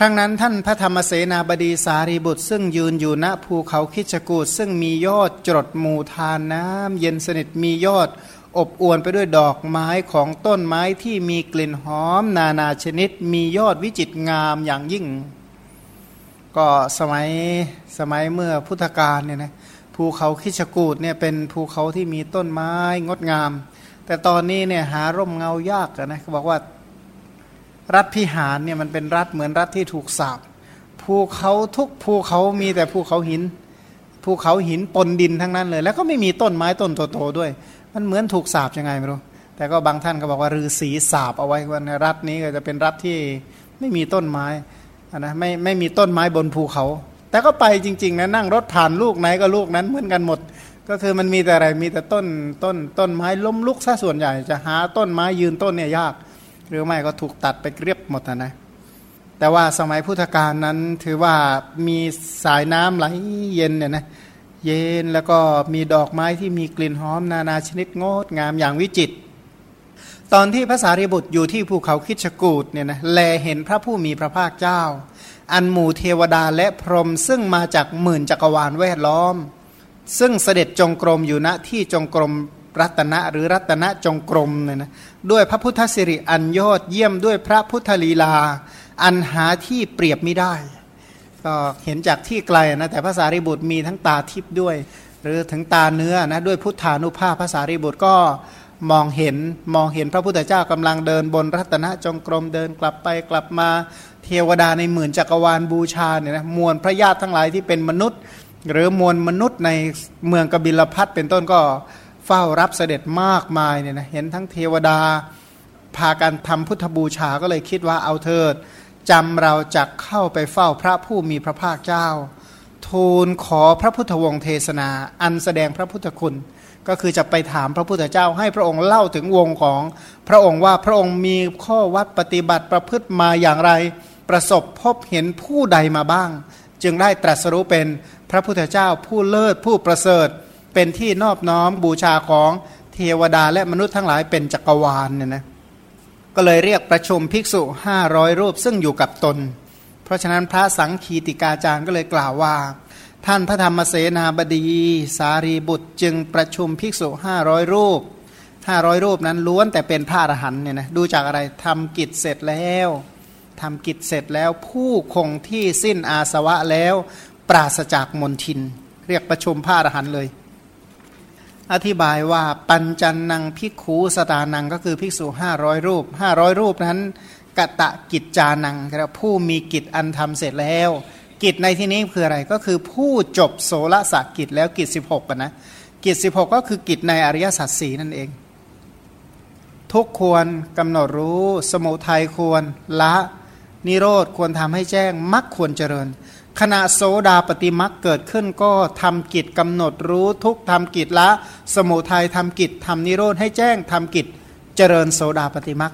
ครั้งนั้นท่านพระธรรมเสนาบดีสารีบุตร ซึ่งยืนอยู่ณภูเขาคิชกูดซึ่งมียอดจดหมู่ทานน้ำเย็นสนิทมียอด อบอวนไปด้วยดอกไม้ของต้นไม้ที่มีกลิ่นหอม นานาชนิด มียอดวิจิตงามอย่างยิ่ง ก็สมัยสมัยเมื่อพุทธกาลเนี่ยนะภูเขาคิชกูดเนี่ยเป็นภูเขาที่มีต้นไม้งดงาม แต่ตอนนี้เนี่ยหาร่มเงายากนะเขาบอกว่า รัฐพิหารเนี่ยมันเป็นรัฐเหมือนรัฐที่ถูกสาบภูเขาทุกภูเขามีแต่ภูเขาหินภูเขาหินปนดินทั้งนั้นเลย แล้วก็ไม่มีต้นไม้ต้นโตๆด้วย มันเหมือนถูกสาบยังไงไม่รู้แต่ก็บางท่านก็บอกว่าฤาษีสาบเอาไว้ว่าในรัฐนี้ก็จะเป็นรัฐที่ไม่มีต้นไม้นะไม่ไม่มีต้นไม้บนภูเขา แต่ก็ไปจริงๆนะนั่งรถผ่านลูกไหนก็ลูกนั้นเหมือนกันหมด ก็คือมันมีแต่อะไรมีแต่ต้นต้นต้นไม้ล้มลุกซะส่วนใหญ่ จะหาต้นไม้ยืนต้นเนี่ยยาก หรือไม่ก็ถูกตัดไปเรียบหมดนะแต่ว่าสมัยพุทธกาลนั้นถือว่ามีสายน้ำไหลเย็นเนี่ยนะเย็นแล้วก็มีดอกไม้ที่มีกลิ่นหอมนานาชนิดงดงามอย่างวิจิตตอนที่พระสารีบุตรอยู่ที่ภูเขาคิชกูดเนี่ยนะแลเห็นพระผู้มีพระภาคเจ้า อันหมู่เทวดาและพรหมซึ่งมาจากหมื่นจักรวาลแวดล้อม ซึ่งเสด็จจงกรมอยู่ณที่จงกรม รัตนะหรือรัตนะจงกรมเนี่ยนะด้วยพระพุทธสิริอันยอดเยี่ยมด้วยพระพุทธลีลา อันหาที่เปรียบไม่ได้ ก็เห็นจากที่ไกลนะแต่ภาษาริบุตรมีทั้งตาทิพย์ด้วย หรือถึงตาเนื้อนะด้วยพุทธานุภาพภาษาริบุตรก็มองเห็นมองเห็นพระพุทธเจ้ากำลังเดินบนรัตนจงกรมเดินกลับไปกลับมาเทวดาในหมื่นจักรวาลบูชาเนี่ยนะมวลพระญาติทั้งหลายที่เป็นมนุษย์ หรือมวลมนุษย์ในเมืองกบิลพัทเป็นต้นก็ เฝ้ารับเสด็จมากมายเนี่ยนะเห็นทั้งเทวดาพากันทำพุทธบูชาก็เลยคิดว่าเอาเถิดจำเราจะเข้าไปเฝ้าพระผู้มีพระภาคเจ้า ทูลขอพระพุทธวงศ์เทศนา อันแสดงพระพุทธคุณ ก็คือจะไปถามพระพุทธเจ้า ให้พระองค์เล่าถึงวงของพระองค์ว่าพระองค์มีข้อวัดปฏิบัติประพฤติมาอย่างไร ประสบพบเห็นผู้ใดมาบ้าง จึงได้ตรัสรู้เป็นพระพุทธเจ้าผู้เลิศผู้ประเสริฐ เป็นที่นอบน้อมบูชาของเทวดาและมนุษย์ทั้งหลายเป็นจักรวาลเนี่ยนะก็เลยเรียกประชุมภิกษุห้าร้อยรูปซึ่งอยู่กับตน เพราะฉะนั้นพระสังคีติกาจารย์ก็เลยกล่าวว่า ท่านพระธรรมเสนาบดี สารีบุตรจึงประชุมภิกษุห้าร้อยรูปห้าร้อยรูปนั้นล้วนแต่เป็นพระอรหันเนี่ยนะดูจากอะไรทำกิจเสร็จแล้วทำกิจเสร็จแล้วผู้คงที่สิ้นอาสวะแล้ว ปราศจากมนทิน เรียกประชุมพระอรหันเลย อธิบายว่าปัญจันนังพิกขูสตานังก็คือภิกษุห้าร้อยรูปห้าร้อยรูปนั้นกะตะกิจจานังครับผู้มีกิจอันทำเสร็จแล้ว กิจในที่นี้คืออะไรก็คือผู้จบโสละสกิจแล้วกิจสิบหกนะกิจสิบหกก็คือกิจในอริยสัจสีนั่นเอง ทุกควรกำหนดรู้ สมุทัยควรละนิโรธควรทำให้แจ้งมักควรเจริญ ขณะโสดาปฏิมักเกิดขึ้นก็ทำกิจกำหนดรู้ทุกทำกิจละ สมุทัยทำกิจทำนิโรธให้แจ้งทำกิจเจริญโสดาปฏิมัก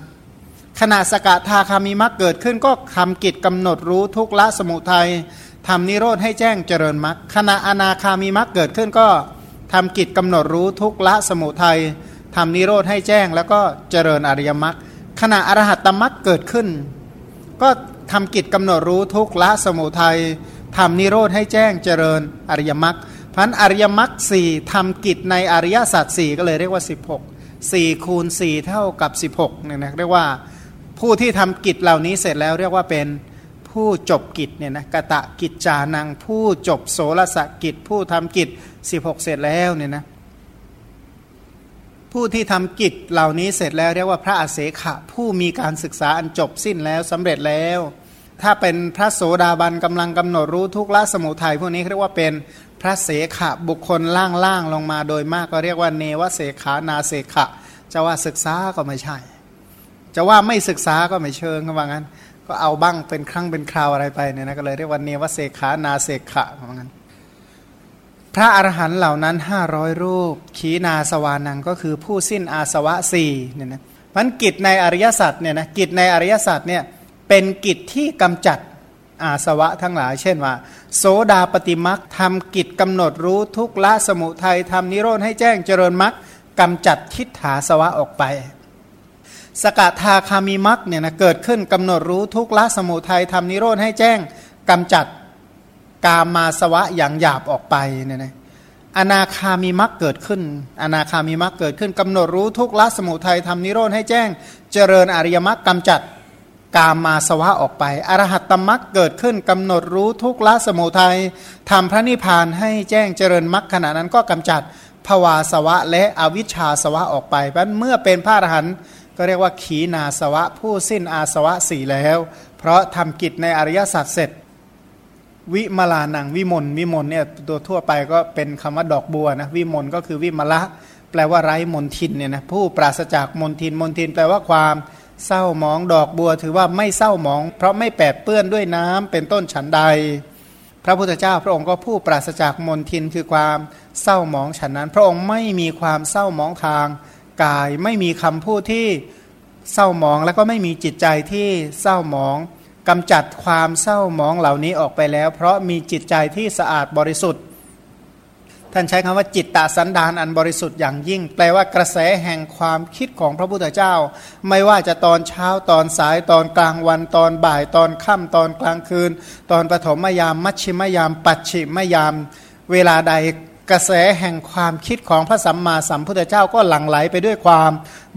ขณะสกทาคามิมักเกิดขึ้นก็ทำกิจกำหนดรู้ทุกละสมุทัยทำนิโรธให้แจ้งเจริญมักขณะอนาคามิมักเกิดขึ้นก็ทำกิจกำหนดรู้ทุกละสมุทัยทำนิโรธให้แจ้งแล้วก็เจริญอริยมรรคขณะอรหัตตมรรคเกิดขึ้น ก็ทำกิจกำหนดรู้ทุกละสมุทัย ทำนิโรธให้แจ้งเจริญอริยมรรคพันอริยมรรคสี่ทำกิจในอริยสัจสี่ก็เลยเรียกว่า 16 4คูณ4เท่ากับ 16เนี่ยนะเรียกว่าผู้ที่ทำกิจเหล่านี้เสร็จแล้วเรียกว่าเป็นผู้จบกิจเนี่ยนะกะตะกิจจานัง ผู้จบโสรสกิจ ผู้ทำกิจ 16 เสร็จแล้วเนี่ยนะผู้ที่ทำกิจเหล่านี้เสร็จแล้วเรียกว่าพระอาเสขะผู้มีการศึกษาอันจบสิ้นแล้วสำเร็จแล้ว ถ้าเป็นพระโสดาบันกำลังกำหนดรู้ทุกละสมุทัยพวกนี้เรียกว่าเป็นพระเสขะบุคคลล่างๆลงมาโดยมากก็เรียกว่าเนวเสขานาเสขะจะว่าศึกษาก็ไม่ใช่ จะว่าไม่ศึกษาก็ไม่เชิงก็ว่างั้น ก็เอาบ้างเป็นครั้งเป็นคราวอะไรไปเนี่ยนะก็เลยเรียกว่าเนวเสขานาเสขะว่างั้นพระอรหันต์เหล่านั้นห้าร้อยรูป ขีนาสวานังก็คือผู้สิ้นอาสวะสี่เนี่ยนะมันกิจในอริยสัจเนี่ยนะกิจในอริยสัจเนี่ย เป็นกิจที่กำจัดอาสวะทั้งหลาย เช่นว่า โสดาปฏิมักทำกิจกำหนดรู้ทุกละสมุทัยทำนิโรธให้แจ้งเจริญมักกำจัดทิฏฐาสวะออกไป สกทาคามิมักเนี่ยนะเกิดขึ้นกำหนดรู้ทุกละสมุทัยทำนิโรธให้แจ้งกำจัดกามาสวะอย่างหยาบออกไปเนี่ยนะอนาคามีมักเกิดขึ้น อนาคามีมักเกิดขึ้นกำหนดรู้ทุกละสมุทัยทำนิโรธให้แจ้ง เจริญอริยมรรคกำจัด กามาสวะออกไป อรหัตตมรรคเกิดขึ้นกำหนดรู้ทุกละสมุทัยทำพระนิพพานให้แจ้งเจริญมรรคขณะนั้นก็กำจัดภวาสวะและอวิชชาสวะออกไปเพราะเมื่อเป็นพระอรหันต์ก็เรียกว่าขีนาสวะผู้สิ้นอาสวะสี่แล้ว เพราะทำกิจในอริยสัจเสร็จ วิมลานังวิมลวิมลเนี่ยตัวทั่วไปก็เป็นคำว่าดอกบัวนะวิมลก็คือวิมละ แปลว่าไร้มนทินเนี่ยนะผู้ปราศจากมนทินมนทินแปลว่าความ เศร้าหมองดอกบัวถือว่าไม่เศร้าหมอง เพราะไม่แปดเปื้อนด้วยน้ำเป็นต้นฉันใด พระพุทธเจ้าพระองค์ก็ผู้ปราศจากมนทินคือความเศร้าหมองฉันนั้น พระองค์ไม่มีความเศร้าหมองทางกาย ไม่มีคำพูดที่เศร้าหมองแล้วก็ไม่มีจิตใจที่เศร้าหมองกำจัดความเศร้าหมองเหล่านี้ออกไปแล้ว เพราะมีจิตใจที่สะอาดบริสุทธิ์ ท่านใช้คำว่าจิตตสันดานอันบริสุทธิ์อย่างยิ่ง แปลว่ากระแสแห่งความคิดของพระพุทธเจ้า ไม่ว่าจะตอนเช้าตอนสายตอนกลางวันตอนบ่ายตอนค่ำตอนกลางคืน ตอนปฐมยามมัชชิมยาม ปัจฉิมยาม เวลาใดกระแสแห่งความคิดของพระสัมมาสัมพุทธเจ้าก็หลั่งไหลไปด้วยความ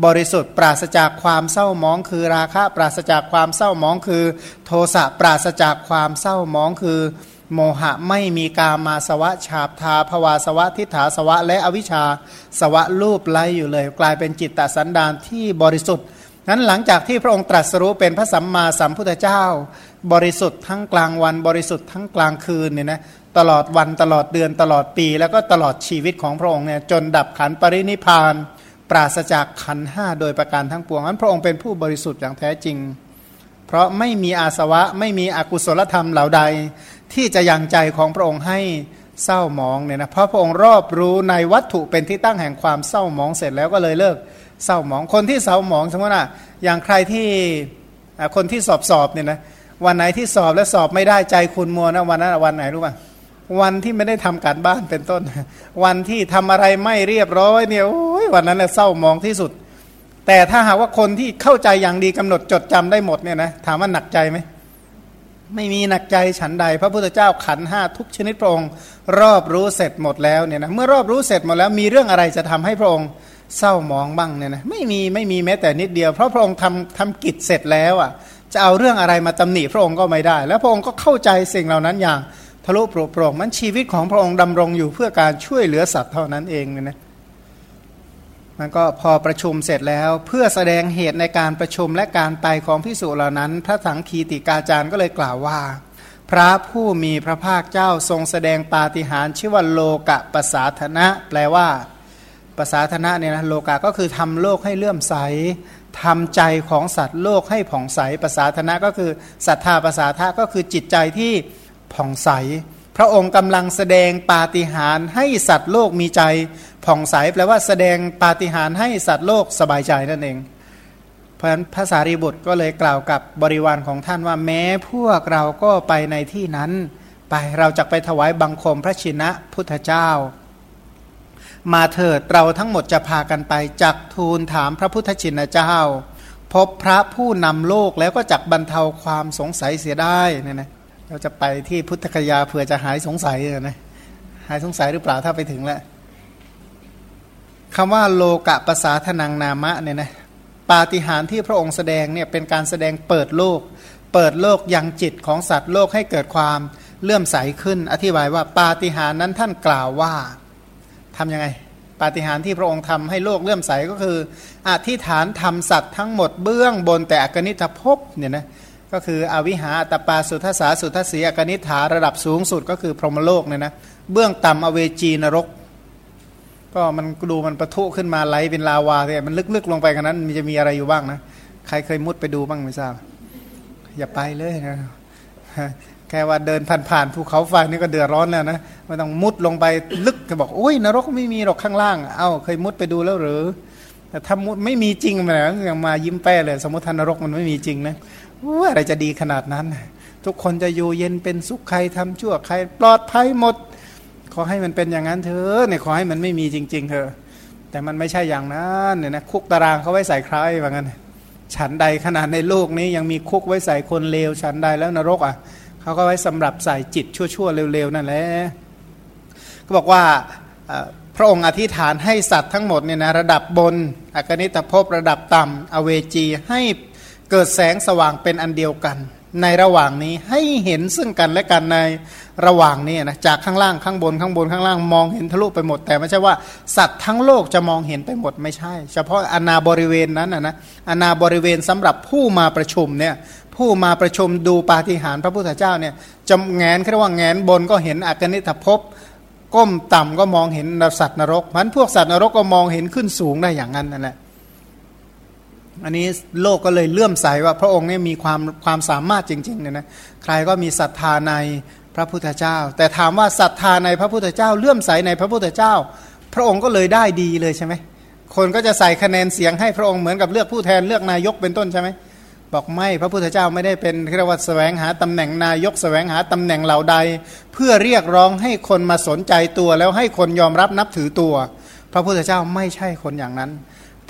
บริสุทธิ์ ปราศจากความเศร้ามองคือราคะ ปราศจากความเศร้ามองคือ โทสะปราศจากความเศร้ามองคือ โมหะไม่มีกามาสวะฉาบทาภวาสวะทิฏฐาสวะ และอวิชชาสวะรูปไล่อยู่เลย กลายเป็นจิตตสันดานที่บริสุทธิ์นั้นหลังจากที่พระองค์ตรัสรู้เป็นพระสัมมาสัมพุทธเจ้า บริสุทธิ์ทั้งกลางวันบริสุทธิ์ทั้งกลางคืนเนี่ยนะตลอดวันตลอดเดือนตลอดปี แล้วก็ตลอดชีวิตของพระองค์เนี่ยจนดับขันปรินิพาน ปราศจากขันห้าโดยประการทั้งปวงนั้นพระองค์เป็นผู้บริสุทธิ์อย่างแท้จริง เพราะไม่มีอาสวะไม่มีอกุศลธรรมเหล่าใด ที่จะยังใจของพระองค์ให้เศร้าหมองเนี่ยนะเพราะพระองค์รอบรู้ในวัตถุเป็นที่ตั้งแห่งความเศร้าหมองเสร็จแล้วก็เลยเลิกเศร้าหมองคนที่เศร้าหมองสมมติว่าอย่างใครที่คนที่สอบสอบเนี่ยนะวันไหนที่สอบแล้วสอบไม่ได้ใจคุณมัวนะวันนั้นวันไหนรู้ป่ะวันที่ไม่ได้ทำการบ้านเป็นต้น วันที่ทำอะไรไม่เรียบร้อยเนี่ยโอ้ยวันนั้นเศร้ามองที่สุด แต่ถ้าหากว่าคนที่เข้าใจอย่างดีกำหนดจดจำได้หมดเนี่ยนะถามว่าหนักใจไหม ไม่มีหนักใจฉันใด พระพุทธเจ้าขันห้าทุกชนิดพระองค์ รอบรู้เสร็จหมดแล้วเนี่ยนะเมื่อรอบรู้เสร็จหมดแล้วมีเรื่องอะไรจะทำให้พระองค์เศร้ามองบ้างเนี่ยนะไม่มีไม่มีแม้แต่นิดเดียว เพราะพระองค์ทำทำกิจเสร็จแล้วอะจะเอาเรื่องอะไรมาตำหนิพระองค์ก็ไม่ได้ แล้วพระองค์ก็เข้าใจสิ่งเหล่านั้นอย่างทะลุโปร่งโปร่งมันชีวิตของพระองค์ดำรงอยู่เพื่อการช่วยเหลือสัตว์เท่านั้นเองเนี่ยนะ มันก็พอประชุมเสร็จแล้ว เพื่อแสดงเหตุในการประชุมและการไปของพิสุเหล่านั้น พระสังคีติกาจารย์ก็เลยกล่าวว่า พระผู้มีพระภาคเจ้าทรงแสดงปาฏิหาริย์ชื่อว่าโลกะปสาธนะ แปลว่าปสาธนะเนี่ยนะโลกะก็คือทำโลกให้เลื่อมใสทำใจของสัตว์โลกให้ผ่องใสปสาธนะก็คือศรัทธาปสาทะก็คือจิตใจที่ผ่องใส พระองค์กำลังแสดงปาฏิหาริย์ให้สัตว์โลกมีใจ ผ่องใสแปลว่าแสดงปาฏิหาริย์ให้สัตว์โลกสบายใจนั่นเอง เพราะฉะนั้นภาษารีบุตรก็เลยกล่าวกับบริวารของท่านว่าแม้พวกเราก็ไปในที่นั้น ไปเราจะไปถวายบังคมพระชินะพุทธเจ้า มาเถิดเราทั้งหมดจะพากันไปจักทูลถามพระพุทธชินเจ้า พบพระผู้นำโลกแล้วก็จักบรรเทาความสงสัยเสียได้เนี่ยนะเราจะไปที่พุทธคยาเผื่อจะหายสงสัยนะหายสงสัยหรือเปล่าถ้าไปถึงแล้ว คำว่าโลกะภาษาทนังนามะเนี่ยนะปาฏิหาริย์ที่พระองค์แสดงเนี่ยเป็นการแสดงเปิดโลก เปิดโลกยังจิตของสัตว์โลกให้เกิดความเลื่อมใสขึ้น อธิบายว่าปาฏิหาริย์นั้นท่านกล่าวว่าทํำยังไง ปาฏิหาริย์ที่พระองค์ทำให้โลกเลื่อมใสก็คืออธิษฐานทำสัตว์ทั้งหมดเบื้องบนแต่อกนิทภพเนี่ยนะก็คืออวิหาตปาสุทัสสาสุทัสสีอกนิฐาระดับสูงสุดก็คือพรหมโลกเนี่ยนะเบื้องต่ำอเวจีนรก ก็มันดูมันประทุขึ้นมาไหลเป็นลาวาเนี่ยมันลึกๆลงไปกันนั้นมันจะมีอะไรอยู่บ้างนะ ใครเคยมุดไปดูบ้างไม่ทราบ อย่าไปเลยนะแค่ว่าเดินผ่านๆภูเขาไฟนี่ก็เดือดร้อนแล้วนะไม่ต้องมุดลงไปลึกก็บอกโอ้ยนรกไม่มีหรอกข้างล่าง เอ้าเคยมุดไปดูแล้วหรือแต่ถ้ามุดไม่มีจริงมาแล้วยังมายิ้มแป้เลย สมมติทานรกมันไม่มีจริงนะว่าอะไรจะดีขนาดนั้น ทุกคนจะอยู่เย็นเป็นสุขใครทำชั่วใคร ปลอดภัยหมด อให้มันเป็นอย่างนั้นเถอะเนี่ยขอให้มันไม่มีจริง ๆเถอะแต่มันไม่ใช่อย่างนั้นเนี่ยนะคุกตารางเขาไว้ใส่ใครว่างั้นฉันใดขนาดในโลกนี้ยังมีคุกไว้ใส่คนเลวฉันใดแล้วนรกอะเขาก็ไว้สำหรับใส่จิตชั่วๆเร็วๆนั่นแหละก็บอกว่าพระองค์อธิษฐานให้สัตว์ทั้งหมดเนี่ยนะระดับบนอกนิตภพระดับต่ำอเวจีให้เกิดแสงสว่างเป็นอันเดียวกัน ในระหว่างนี้ให้เห็นซึ่งกันและกันในระหว่างนี้นะจากข้างล่างข้างบนข้างบนข้างล่างมองเห็นทะลุไปหมด แต่ไม่ใช่ว่าสัตว์ทั้งโลกจะมองเห็นไปหมดไม่ใช่ เฉพาะอนาบริเวณนั้นนะอนาบริเวณสำหรับผู้มาประชุมเนี่ยผู้มาประชุมดูปาฏิหาริย์พระพุทธเจ้าเนี่ยจะแงนเรียกว่าแงนบนก็เห็นอกนิตภพก้มต่ำก็มองเห็นสัตว์นรกมันพวกสัตว์นรกก็มองเห็นขึ้นสูงได้อย่างนั้นนั่นแหละ อันนี้โลกก็เลยเลื่อมใสว่าพระองค์นี่มีความความสามารถจริงๆเนี่ยนะใครก็มีศรัทธาในพระพุทธเจ้า แต่ถามว่าศรัทธาในพระพุทธเจ้าเลื่อมใสในพระพุทธเจ้า พระองค์ก็เลยได้ดีเลยใช่ไหมคนก็จะใส่คะแนนเสียงให้พระองค์เหมือนกับเลือกผู้แทนเลือกนายกเป็นต้นใช่ไหมบอกไม่พระพุทธเจ้าไม่ได้เป็นเรียกว่าแสวงหาตำแหน่งนายกแสวงหาตำแหน่งเหล่าใด เพื่อเรียกร้องให้คนมาสนใจตัวแล้วให้คนยอมรับนับถือตัว พระพุทธเจ้าไม่ใช่คนอย่างนั้น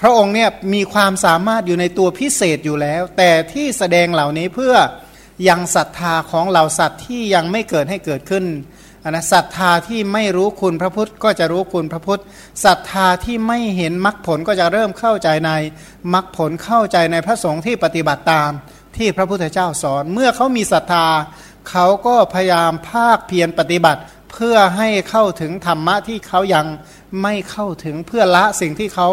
พระองค์เนี่ยมีความสามารถอยู่ในตัวพิเศษอยู่แล้ว แต่ที่แสดงเหล่านี้เพื่อยังศรัทธาของเหล่าสัตว์ที่ยังไม่เกิดให้เกิดขึ้นนะศรัทธาที่ไม่รู้คุณพระพุทธก็จะรู้คุณพระพุทธศรัทธาที่ไม่เห็นมรรคผลก็จะเริ่มเข้าใจในมรรคผลเข้าใจในพระสงฆ์ที่ปฏิบัติตาม ที่พระพุทธเจ้าสอน เมื่อเขามีศรัทธา เขาก็พยายามภาคเพียรปฏิบัติ เพื่อให้เข้าถึงธรรมะที่เขายัง ไม่เข้าถึงเพื่อละสิ่งที่เขา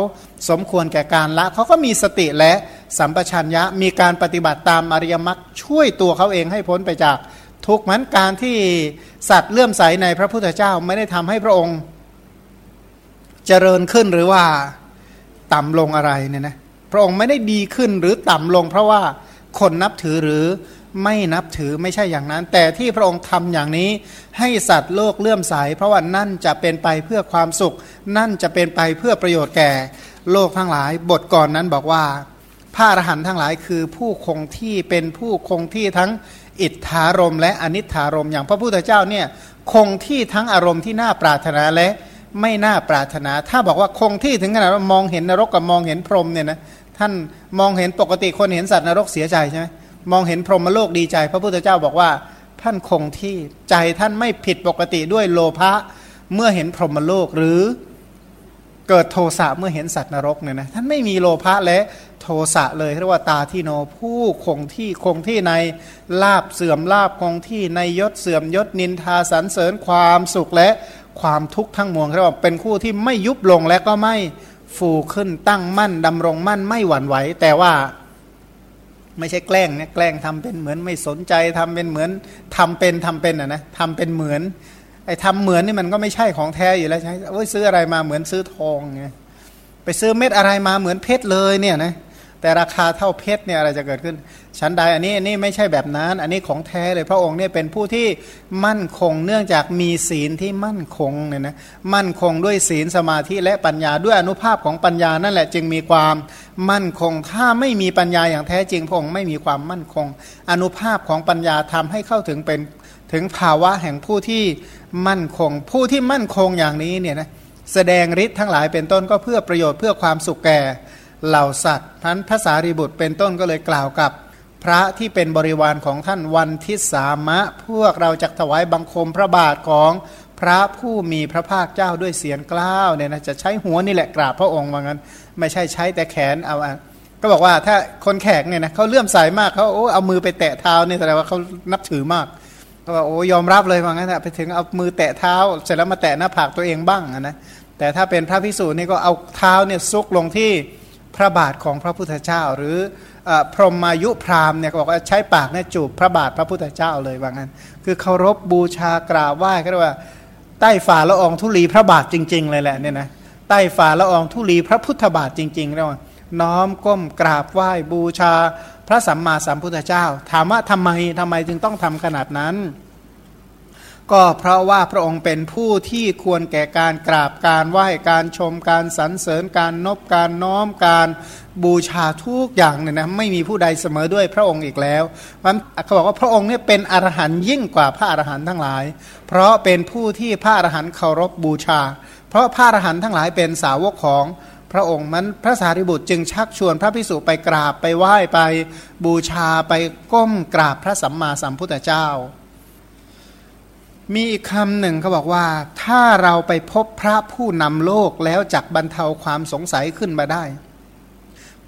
สมควรแก่การละ เขาก็มีสติและสัมปชัญญะมีการปฏิบัติตามอริยมรรคช่วยตัวเขาเองให้พ้นไปจากทุกข์มันการที่สัตว์เลื่อมใสในพระพุทธเจ้าไม่ได้ทำให้พระองค์ เจริญขึ้นหรือว่าต่ำลงอะไรเนี่ยนะพระองค์ไม่ได้ดีขึ้นหรือต่ำลง เพราะว่าคนนับถือหรือ ไม่นับถือไม่ใช่อย่างนั้น แต่ที่พระองค์ทำอย่างนี้ ให้สัตว์โลกเลื่อมใส เพราะว่านั่นจะเป็นไปเพื่อความสุข นั่นจะเป็นไปเพื่อประโยชน์แก่ โลกทั้งหลาย บทก่อนนั้นบอกว่าพระอรหันต์ทั้งหลายคือผู้คงที่เป็นผู้คงที่ทั้งอิทธารมและอนิธารมอย่างพระพุทธเจ้าเนี่ยคงที่ทั้งอารมณ์ที่น่าปรารถนาและไม่น่าปรารถนา ถ้าบอกว่าคงที่ถึงขนาดว่ามองเห็นนรกกับมองเห็นพรหมเนี่ยนะท่านมองเห็นปกติคนเห็นสัตว์นรกเสียใจใช่ไหม มองเห็นพรหมโลกดีใจ พระพุทธเจ้าบอกว่าท่านคงที่ใจท่านไม่ผิดปกติด้วยโลภะเมื่อเห็นพรหมโลกหรือเกิดโทสะเมื่อเห็นสัตว์นรกเนี่ยนะท่านไม่มีโลภะและโทสะเลยเรียกว่าตาที่โนผู้คงที่คงที่ในลาบเสื่อมลาบคงที่ในยศเสื่อมยศนินทาสรรเสริญความสุขและความทุกข์ทั้งมวลเรียกว่าเป็นคู่ที่ไม่ยุบลงและก็ไม่ฟูขึ้นตั้งมั่นดำรงมั่นไม่หวั่นไหว แต่ว่า ไม่ใช่แกล้งเนี่ยแกล้งทำเป็นเหมือนไม่สนใจทำเป็นเหมือนทำเป็นทำเป็นอะนะทำเป็นเหมือนไอ้ทำเหมือนนี่มันก็ไม่ใช่ของแท้อยู่แล้วใช่โอ้ยซื้ออะไรมาเหมือนซื้อทองไงไปซื้อเม็ดอะไรมาเหมือนเพชรเลยเนี่ยนะ แต่ราคาเท่าเพชรเนี่ยอะไรจะเกิดขึ้นชั้นใดอันนี้อันนี้ไม่ใช่แบบนั้น อันนี้ของแท้เลยพระองค์เนี่ยเป็นผู้ที่มั่นคงเนื่องจากมีศีลที่มั่นคงเนี่ยนะมั่นคงด้วยศีลสมาธิและปัญญาด้วยอนุภาพของปัญญานั่นแหละจึงมีความมั่นคง ถ้าไม่มีปัญญาอย่างแท้จริงพระองค์ไม่มีความมั่นคง อนุภาพของปัญญาทำให้เข้าถึงเป็นถึงภาวะแห่งผู้ที่มั่นคง ผู้ที่มั่นคงอย่างนี้เนี่ยนะแสดงฤทธิ์ทั้งหลายเป็นต้นก็เพื่อประโยชน์เพื่อความสุขแก่ เหล่าสัตว์ท่านภาษารีบุตรเป็นต้นก็เลยกล่าวกับ พระที่เป็นบริวารของท่านวันทิสามะ พวกเราจะถวายบังคมพระบาทของพระผู้มีพระภาคเจ้าด้วยเสียงกล้าวเนี่ยนะจะใช้หัวนี่แหละกราบพระองค์ว่างั้น ไม่ใช่ใช้แต่แขนเอาก็บอกว่าถ้าคนแขกเนี่ยนะเขาเลื่อมใสมากเขาโอ้เอามือไปแตะเท้าเนี่ยแสดงว่าเขานับถือมากก็บอกโอ้ยอมรับเลยว่างั้นนะไปถึงเอามือแตะเท้า เสร็จแล้วมาแตะหน้าผากตัวเองบ้างนะแต่ถ้าเป็นพระพิสูจน์นี่ก็เอาเท้าเนี่ยซุกลงที่ พระบาทของพระพุทธเจ้า หรือพรหมายุพรามเนี่ยบอกว่าใช้ปากเนี่ยจูบพระบาทพระพุทธเจ้าเลยว่างั้น คือเคารพบูชากราบไหว้ก็เรียกว่าใต้ฝ่าละอองธุลีพระบาทจริง ๆ เลยแหละเนี่ยนะใต้ฝ่าละอองธุลีพระพุทธบาทจริงๆเรียกว่าน้อมก้มกราบไหว้บูชาพระสัมมาสัมพุทธเจ้า ถามว่าทำไมทำไมจึงต้องทำขนาดนั้น ก็เพราะว่าพระองค์เป็นผู้ที่ควรแก่การกราบการไหว้การชมการสรรเสริญการนบการน้อมการบูชาทุกอย่างเนี่ยนะไม่มีผู้ใดเสมอด้วยพระองค์อีกแล้วมันเขาบอกว่าพระองค์เนี่ยเป็นอรหันต์ยิ่งกว่าพระอรหันต์ทั้งหลาย เพราะเป็นผู้ที่พระอรหันต์เคารพบูชา เพราะพระอรหันต์ทั้งหลายเป็นสาวกของพระองค์มันพระสารีบุตรจึงชักชวนพระพิสุไปกราบไปไหว้ไปบูชาไปก้มกราบพระสัมมาสัมพุทธเจ้า มีอีกคำหนึ่งเขาบอกว่า ถ้าเราไปพบพระผู้นำโลกแล้วจักบรรเทาความสงสัยขึ้นมาได้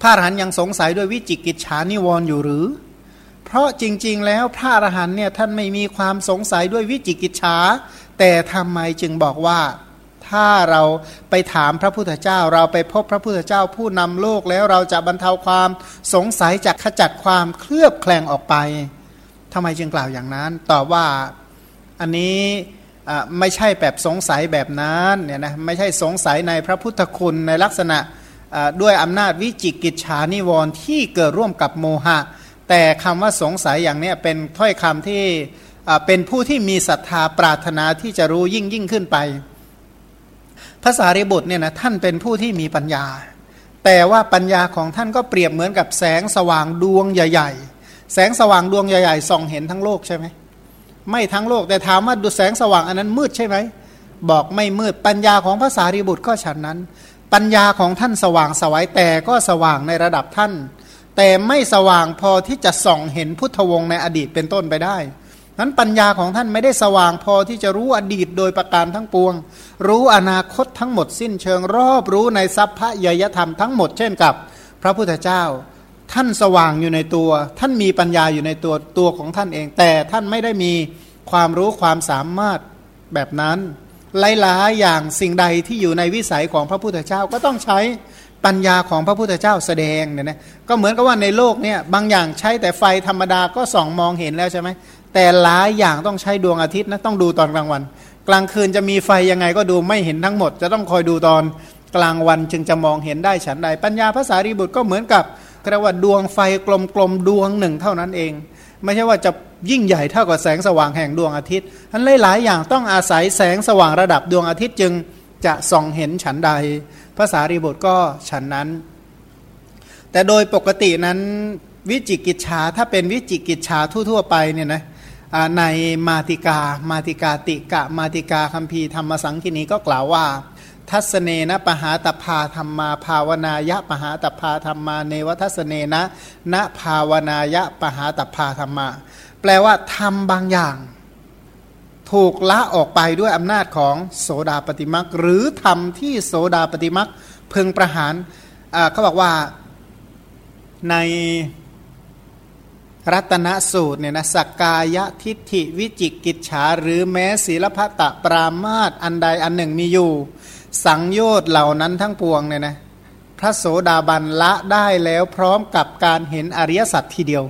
พระอรหันยังสงสัยด้วยวิจิกิจฉานิวรณ์อยู่หรือ เพราะจริง ๆ แล้วพระอรหันเนี่ยท่านไม่มีความสงสัยด้วยวิจิกิจฉาแต่ทำไมจึงบอกว่าถ้าเราไปถามพระพุทธเจ้า เราไปพบพระพุทธเจ้าผู้นำโลกแล้วเราจะบรรเทาความสงสัยจากขจัดความเคลือบแคลงออกไปทำไมจึงกล่าวอย่างนั้นตอบว่า อันนี้ไม่ใช่แบบสงสัยแบบนั้นเนี่ยนะไม่ใช่สงสัยในพระพุทธคุณในลักษณะด้วยอำนาจวิจิกิจฉานิวรณ์ที่เกิดร่วมกับโมหะ แต่คำว่าสงสัยอย่างนี้เป็นถ้อยคำที่เป็นผู้ที่มีศรัทธาปรารถนาที่จะรู้ยิ่งยิ่งขึ้นไปภาษาริบุตรเนี่ยนะท่านเป็นผู้ที่มีปัญญา แต่ว่าปัญญาของท่านก็เปรียบเหมือนกับแสงสว่างดวงใหญ่ ๆ แสงสว่างดวงใหญ่ ๆ ส่องเห็นทั้งโลกใช่ไหม ไม่ทั้งโลก แต่ถามว่าดูแสงสว่างอันนั้นมืดใช่ไหมบอกไม่มืดปัญญาของภาษาริบุตรก็ฉันนั้น ปัญญาของท่านสว่างสวัยแต่ก็สว่างในระดับท่าน แต่ไม่สว่างพอที่จะส่องเห็นพุทธวงศ์ในอดีตเป็นต้นไปได้นั้นปัญญาของท่านไม่ได้สว่างพอที่จะรู้อดีตโดยประการทั้งปวง รู้อนาคตทั้งหมดสิ้นเชิงรอบรู้ในทรัพพระยยธรรมทั้งหมดเช่นกับ พระพุทธเจ้า ท่านสว่างอยู่ในตัว ท่านมีปัญญาอยู่ในตัวตัวของท่านเอง แต่ท่านไม่ได้มีความรู้ความสามารถแบบนั้นหลายๆอย่างสิ่งใดที่อยู่ในวิสัยของพระพุทธเจ้าก็ต้องใช้ปัญญาของพระพุทธเจ้าแสดงเนี่ยนะก็เหมือนกับว่าในโลกเนี่ยบางอย่างใช้แต่ไฟธรรมดาก็ส่องมองเห็นแล้วใช่ไหมแต่หลายอย่างต้องใช้ดวงอาทิตย์นะต้องดูตอนกลางวัน กลางคืนจะมีไฟยังไงก็ดูไม่เห็นทั้งหมด จะต้องคอยดูตอนกลางวันจึงจะมองเห็นได้ฉันใด ปัญญาภาษารีบุตรก็เหมือนกับ เรียกว่าดวงไฟกลมๆดวงหนึ่งเท่านั้นเอง ไม่ใช่ว่าจะยิ่งใหญ่เท่ากับแสงสว่างแห่งดวงอาทิตย์ทั้นหลายๆอย่างต้องอาศัยแสงสว่างระดับดวงอาทิตย์จึงจะส่องเห็นฉันใดภาษารีบุตรก็ฉันนั้น แต่โดยปกตินั้นวิจิกิจชาถ้าเป็นวิจิกิจชาทั่ว ๆ ไปเนี่ยนะในมาติกา มาติกาติกะ มาติกาคัมภีร์ธรรมสังคีนีก็กล่าวว่า ทัศเนนะปหาตพาธรรมาภาวนายะปหาตพาธรรมาเนวทัศเนนะณภาวนายะปหาตพาธรรมา แปลว่าทำบางอย่าง ถูกละออกไปด้วยอำนาจของโสดาปฏิมักหรือทำที่โสดาปฏิมักเพึงประหารเขาบอกว่าในรัตนสูตรเนี่ยนะสักกายทิฏฐิวิจิกิจฉาหรือแม้ศีลพัตตปรามาตอันใดอันหนึ่งมีอยู่ สังโยชน์เหล่านั้นทั้งปวงเนี่ยนะพระโสดาบันละได้แล้วพร้อมกับการเห็นอริยสัจทีเดียว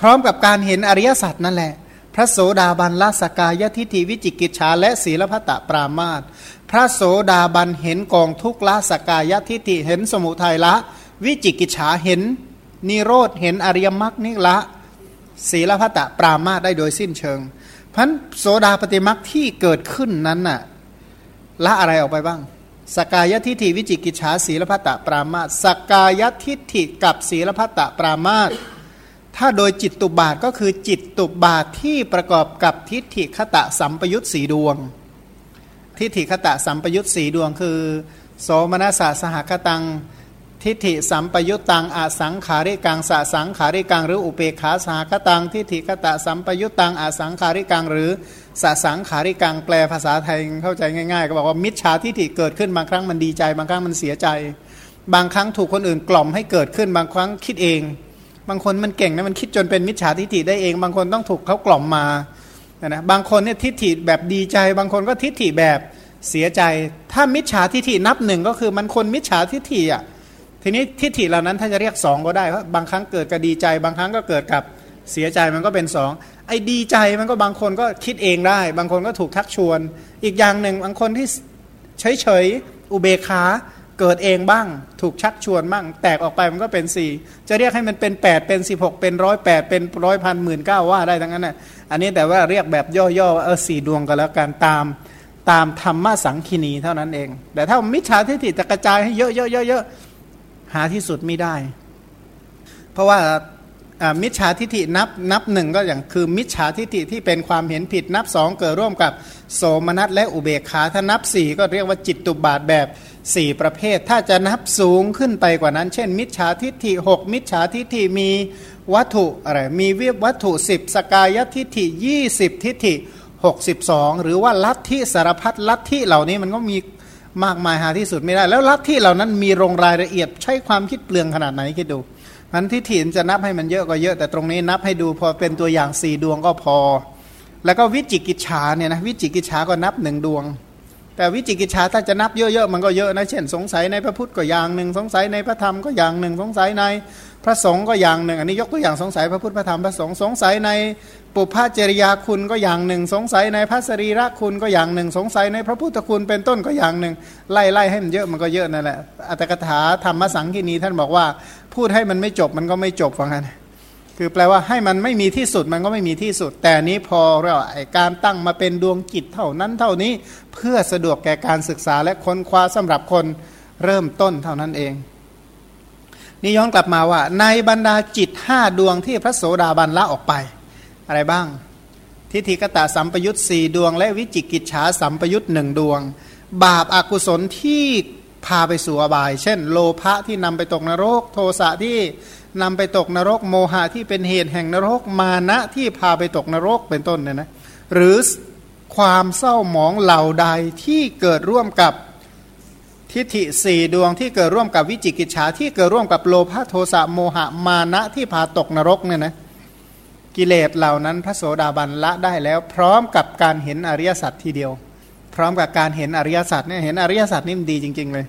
พร้อมกับการเห็นอริยสัจนั่นแหละ พระโสดาบันละสกายทิฏฐิวิจิกิจฉาและศีลพัตตปรามาตพระโสดาบันเห็นกองทุกละสกายทิฏฐิเห็นสมุทัยละ วิจิกิจฉาเห็น นิโรธเห็นอริยมรรคนิละศีลพัตะปรามาได้โดยสิ้นเชิงพันโสดาปฏิมักที่เกิดขึ้นนั้นน่ะ ละอะไรออกไปบ้าง สกายทิฏฐิวิจิกิจฉาศีลพัตะปรามาสกายทิฏฐิกับศีลพัตะปรามาถ้าโดยจิตตุบาทก็คือจิตตุบาทที่ประกอบกับทิฏฐิคตะสัมปยุตสีดวง ทิฏฐิคตะสัมปยุตสีดวงคือ โสมนัสสะสหคตัง ทิฏฐิสัมปยุตตังอาสังขาริกังสสังขาริกังหรืออุเปขาสาคตัง ทิฏฐิกตะสัมปยุตตังอาสังขาริกังหรือ สสังขาริกังแปลภาษาไทยเข้าใจง่ายๆ ก็บอกว่ามิจฉาทิฏฐิเกิดขึ้นบางครั้งมันดีใจ บางครั้งมันเสียใจ บางครั้งถูกคนอื่นกล่อมให้เกิดขึ้นบางครั้งคิดเอง บางคนมันเก่งนะมันคิดจนเป็นมิจฉาทิฏฐิได้เอง บางคนต้องถูกเขากล่อมมานะบางคนเนี่ยทิฏฐิแบบดีใจ บางคนก็ทิฏฐิแบบเสียใจ ถ้ามิจฉาทิฏฐินับหนึ่งก็คือมันคนมิจฉาทิฏฐิอะทีนี้ทิฏฐิเหล่านั้นถ้าจะเรียกสองก็ได้เพราะบางครั้งเกิดกับดีใจ บางครั้งก็เกิดกับเสียใจมันก็เป็นสอง อ้ดีใจมันก็บางคนก็คิดเองได้ บางคนก็ถูกทักชวน อีกอย่างหนึ่งบางคนที่เฉยเฉยอุเบคาเกิดเองบ้าง ถูกชักชวนบ้าง แตกออกไปมันก็เป็นสี่จะเรียกให้มันเป็น 8 เป็น 16 เป็นร้อยแปดเป็นร้อยพันหมื่นเก้าว่าได้ทั้งนั้นน่ะอันนี้แต่ว่าเรียกแบบย่อๆเออสี่ดวงกันแล้วกันตามตามธรรมะสังคีนีเท่านั้นเอง แต่ถ้ามิจฉาทิฏฐิจะกระจายให้เยอะๆๆหาที่สุดไม่ได้ เพราะว่า มิจฉาทิฏฐินับนับหนึ่งก็อย่างคือมิจฉาทิฏฐิที่เป็นความเห็นผิดนับสองเกิดร่วมกับโสมนัสและอุเบกขาถ้านับสี่ก็เรียกว่าจิตตุบาทแบบสี่ประเภท ถ้าจะนับสูงขึ้นไปกว่านั้น เช่น มิจฉาทิฏฐิหกมิจฉาทิฏฐิมีวัตถุอะไรมีวิวัตถุสิบสกายทิฏฐิยี่สิบทิฏฐิหกสิบสองหรือว่าลัทธิสารพัดลัทธิเหล่านี้มันก็มีมากมายหาที่สุดไม่ได้ แล้วลัทธิเหล่านั้นมีโรงรายละเอียดใช้ความคิดเปลืองขนาดไหนคิดดู มันที่ถินจะนับให้มันเยอะก็เยอะแต่ตรงนี้นับให้ดูพอเป็นตัวอย่างสี่ดวงก็พอ แล้วก็วิจิกิจฉาเนี่ยนะวิจิกิจฉาก็นับหนึ่งดวง แต่วิจิกิจฉาถ้าจะนับเยอะๆมันก็เยอะนะเช่นสงสัยในพระพุทธก็อย่างหนึ่งสงสัยในพระธรรมก็อย่างหนึ่งสงสัยใน พระสงฆ์ก็อย่างหนึ่ง อันนี้ยกตัวอย่างสงสัยพระพุทธพระธรรมพระสงฆ์สงสัยในปุพพจริยาคุณก็อย่างหนึ่ง สงสัยในพระสรีระคุณก็อย่างหนึ่ง สงสัยในพระพุทธคุณเป็นต้นก็อย่างหนึ่ง ไล่ไล่ให้มันเยอะมันก็เยอะนั่นแหละอัตถกถาธรรมสังคีนีท่านบอกว่า พูดให้มันไม่จบมันก็ไม่จบฟังกันคือแปลว่าให้มันไม่มีที่สุดมันก็ไม่มีที่สุด แต่นี้พอเราไอการตั้งมาเป็นดวงจิตเท่านั้นเท่านี้เพื่อสะดวกแก่การศึกษาและค้นคว้าสำหรับคนเริ่มต้นเท่านั้นเอง นี่ย้อนกลับมาว่า ในบรรดาจิตห้าดวงที่พระโสดาบันละออกไป อะไรบ้าง ทิฏฐิกตาสัมปยุตสี่ดวง และวิจิกิจฉาสัมปยุตหนึ่งดวง บาปอากุศลที่พาไปสู่อบาย เช่น โลภะที่นำไปตกนรก โทสะที่นำไปตกนรก โมหะที่เป็นเหตุแห่งนรก มานะที่พาไปตกนรกเป็นต้นเนี่ยนะ หรือความเศร้าหมองเหล่าใดที่เกิดร่วมกับ ทิฏฐิสี่ดวงที่เกิดร่วมกับวิจิกิจฉาที่เกิดร่วมกับโลภะโทสะโมหะมานะที่พาตกนรกเนี่ยนะกิเลสเหล่านั้นพระโสดาบันละได้แล้ว พร้อมกับการเห็นอริยสัจทีเดียว พร้อมกับการเห็นอริยสัจเนี่ยเห็นอริยสัจนี่มันดีจริง ๆ เลย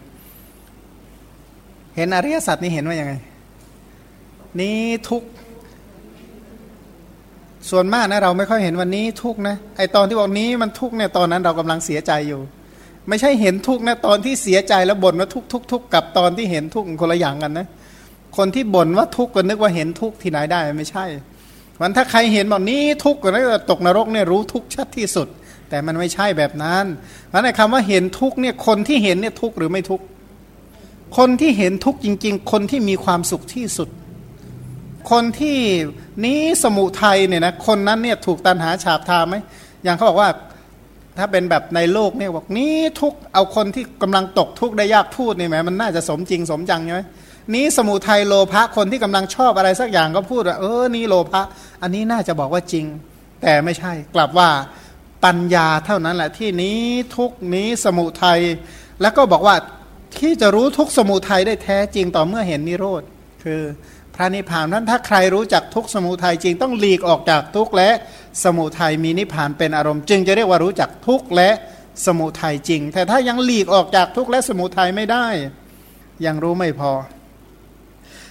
เห็นอริยสัจนี่เห็นว่ายังไง นี้ทุกส่วนมากนะเราไม่ค่อยเห็นวันนี้ทุกนะไอตอนที่บอกนี้มันทุกเนี่ยตอนนั้นเรากำลังเสียใจอยู่ ไม่ใช่เห็นทุกข์นะตอนที่เสียใจแล้วบ่นว่าทุกทุกทุกกับตอนที่เห็นทุกข์คนละอย่างกันนะ คนที่บ่นว่าทุกข์ก็นึกว่าเห็นทุกข์ที่ไหนได้ไม่ใช่วันถ้าใครเห็นแบบนี้ทุกข์ก็นึกว่าตกนรกเนี่ยรู้ทุกข์ชัดที่สุด แต่มันไม่ใช่แบบนั้นเพราะในคำว่าเห็นทุกข์เนี่ยคนที่เห็นเนี่ยทุกข์หรือไม่ทุกข์คนที่เห็นทุกข์จริง ๆ คนที่มีความสุขที่สุด คนที่นี้สมุทัยเนี่ยนะคนนั้นเนี่ยถูกตันหาฉาบทาไหมอย่างเขาบอกว่า ถ้าเป็นแบบในโลกเนี่ยบอกนี้ทุกเอาคนที่กำลังตกทุกได้ยากพูดนี่ไหมมันน่าจะสมจริงสมจังใช่ไหมนี้สมุทัยโลภะคนที่กำลังชอบอะไรสักอย่างก็พูดว่าเออนี่โลภะอันนี้น่าจะบอกว่าจริง แต่ไม่ใช่กลับว่าปัญญาเท่านั้นแหละที่นี้ทุกนี้สมุทัยแล้วก็บอกว่าที่จะรู้ทุกสมุทัยได้แท้จริงต่อเมื่อเห็นนิโรธคือพระนิพพานนั้นถ้าใครรู้จักทุกสมุทัยจริงต้องหลีกออกจากทุกและ สมุทัยมีนิพพานเป็นอารมณ์ จึงจะเรียกว่ารู้จักทุกข์และสมุทัยจริง แต่ถ้ายังหลีกออกจากทุกข์และสมุทัยไม่ได้ ยังรู้ไม่พอ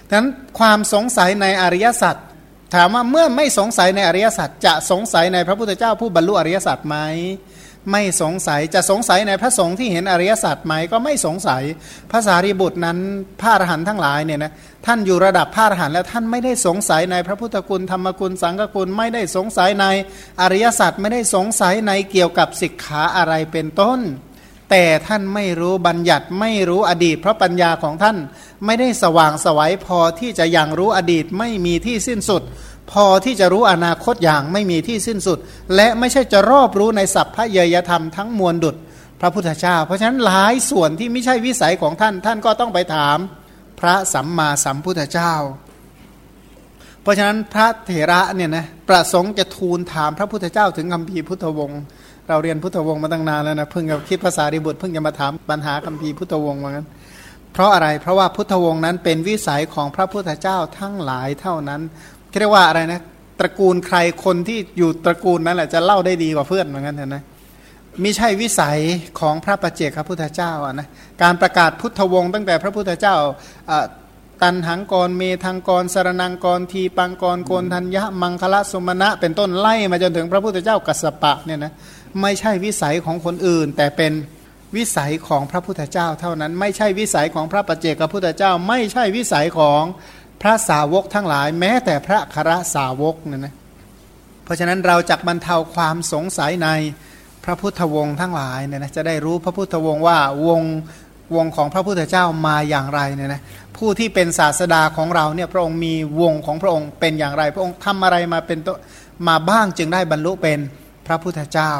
ฉะนั้นความสงสัยในอริยสัจถามว่าเมื่อไม่สงสัยในอริยสัจจะสงสัยในพระพุทธเจ้าผู้บรรลุอริยสัจไหมไม่สงสัยจะสงสัยในพระสงฆ์ที่เห็นอริยสัจไหมก็ไม่สงสัยภาษารีบุตรนั้นพระอรหันต์ทั้งหลายเนี่ยนะ ท่านอยู่ระดับพระอรหันต์แล้วท่านไม่ได้สงสัยในพระพุทธคุณธรรมคุณสังฆคุณไม่ได้สงสัยในอริยสัจไม่ได้สงสัยในเกี่ยวกับสิกขาอะไรเป็นต้น แต่ท่านไม่รู้บัญญัติไม่รู้อดีต เพราะปัญญาของท่านไม่ได้สว่างสวัยพอที่จะยังรู้อดีตไม่มีที่สิ้นสุด พอที่จะรู้อนาคตอย่างไม่มีที่สิ้นสุด และไม่ใช่จะรอบรู้ในสัพพะเยยธรรมทั้งมวลดุจพระพุทธเจ้า เพราะฉะนั้นหลายส่วนที่ไม่ใช่วิสัยของท่านท่านก็ต้องไปถาม ระสัมมาสัมพุทธเจ้า เพราะฉะนั้นพระเถระเนี่ยนะประสงค์จะทูลถามพระพุทธเจ้าถึงคำพีพุทธวงศ์เราเรียนพุทธวงศ์มาตั้งนานแล้วนะเพิ่งจะคิดภาษาดิบุตรเพิ่งจะมาถามปัญหาคำพีพุทธวงศ์ว่างั้นเพราะอะไรเพราะว่าพุทธวงศ์นั้นเป็นวิสัยของพระพุทธเจ้าทั้งหลายเท่านั้นเรียกว่าอะไรนะตระกูลใครคนที่อยู่ตระกูลนั้นแหละจะเล่าได้ดีกว่าเพื่อนเหมือนกันนะ มิใช่วิสัยของพระประเจกพระพุทธเจ้านะการประกาศพุทธวงศ์ตั้งแต่พระพุทธเจ้าตันหังกรเมทังกรสารนังกรทีปังกรโกนทัญญะมังคละสมณะ เป็นต้นไล่มาจนถึงพระพุทธเจ้ากัสปะเนี่ยนะไม่ใช่วิสัยของคนอื่น แต่เป็นวิสัยของพระพุทธเจ้า เท่านั้นไม่ใช่วิสัยของพระประเจกพระพุทธเจ้า ไม่ใช่วิสัยของพระสาวกทั้งหลาย แม้แต่พระครสาวกเนี่ยนะเพราะฉะนั้นเราจักบรรเทาความสงสัยใน พระพุทธวงศ์ทั้งหลายเนี่ยนะจะได้รู้พระพุทธวงศ์ว่าวงวงของพระพุทธเจ้ามาอย่างไรเนี่ยนะผู้ที่เป็นศาสดาของเราเนี่ยพระองค์มีวงของพระองค์เป็นอย่างไร พระองค์ทำอะไรมาเป็นตัวมาบ้างจึงได้บรรลุเป็นพระพุทธเจ้า